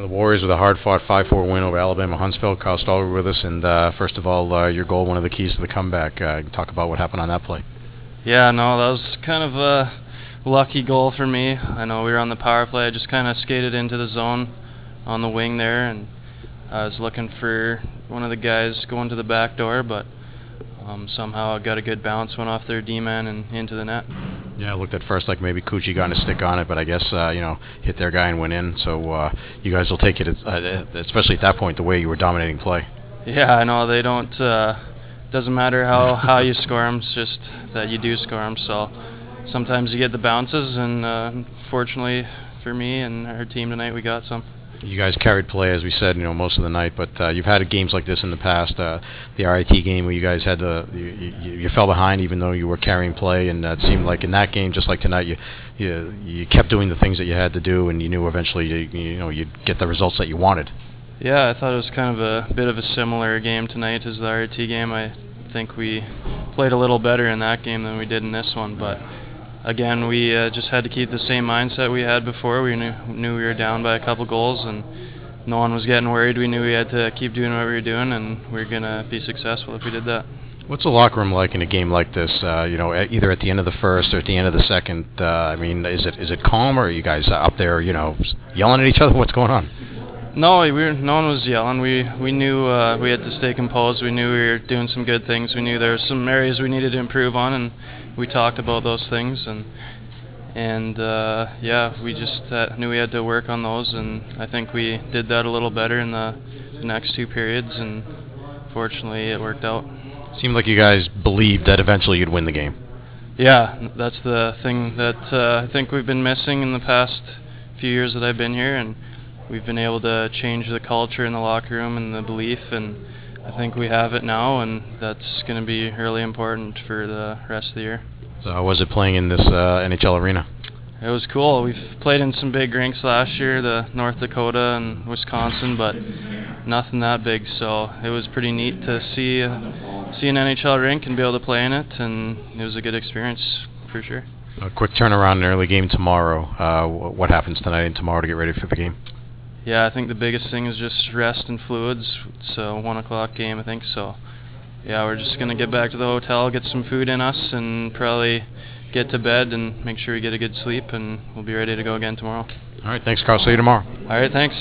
The Warriors with a hard-fought 5-4 win over Alabama Huntsville. Kyle Stolber with us, and uh, first of all, uh, your goal, one of the keys to the comeback. Uh, talk about what happened on that play. Yeah, no, that was kind of a lucky goal for me. I know we were on the power play. I just kind of skated into the zone on the wing there, and I was looking for one of the guys going to the back door, but um, somehow I got a good bounce, went off their D-man and into the net. Yeah, it looked at first like maybe Cucci got a stick on it, but I guess uh, you know hit their guy and went in. So uh, you guys will take it, as- uh, especially at that point, the way you were dominating play. Yeah, I know they don't. Uh, doesn't matter how how you score them, it's just that you do score them. So sometimes you get the bounces, and uh, fortunately for me and our team tonight, we got some. You guys carried play, as we said, you know, most of the night. But uh, you've had games like this in the past. Uh, the RIT game where you guys had the you, you, you fell behind, even though you were carrying play, and it seemed like in that game, just like tonight, you you you kept doing the things that you had to do, and you knew eventually you you know you'd get the results that you wanted. Yeah, I thought it was kind of a bit of a similar game tonight as the RT game. I think we played a little better in that game than we did in this one, but again, we uh, just had to keep the same mindset we had before. We knew, knew we were down by a couple goals, and no one was getting worried. We knew we had to keep doing what we were doing, and we are gonna be successful if we did that. What's the locker room like in a game like this? Uh, you know, either at the end of the first or at the end of the second. Uh, I mean, is it is it calm, or are you guys up there, you know, yelling at each other? What's going on? No, we were, no one was yelling. We we knew uh, we had to stay composed. We knew we were doing some good things. We knew there were some areas we needed to improve on, and we talked about those things. And and uh, yeah, we just uh, knew we had to work on those, and I think we did that a little better in the next two periods. And fortunately, it worked out. Seemed like you guys believed that eventually you'd win the game. Yeah, that's the thing that uh, I think we've been missing in the past few years that I've been here, and we've been able to change the culture in the locker room and the belief, and I think we have it now, and that's going to be really important for the rest of the year. So how was it playing in this uh, NHL arena? It was cool. We've played in some big rinks last year, the North Dakota and Wisconsin, but nothing that big. So it was pretty neat to see uh, see an NHL rink and be able to play in it, and it was a good experience for sure. A quick turnaround, an early game tomorrow. Uh, what happens tonight and tomorrow to get ready for the game? Yeah, I think the biggest thing is just rest and fluids. It's a one o'clock game, I think. So, yeah, we're just gonna get back to the hotel, get some food in us, and probably get to bed and make sure we get a good sleep, and we'll be ready to go again tomorrow. All right, thanks, Carl. See you tomorrow. All right, thanks.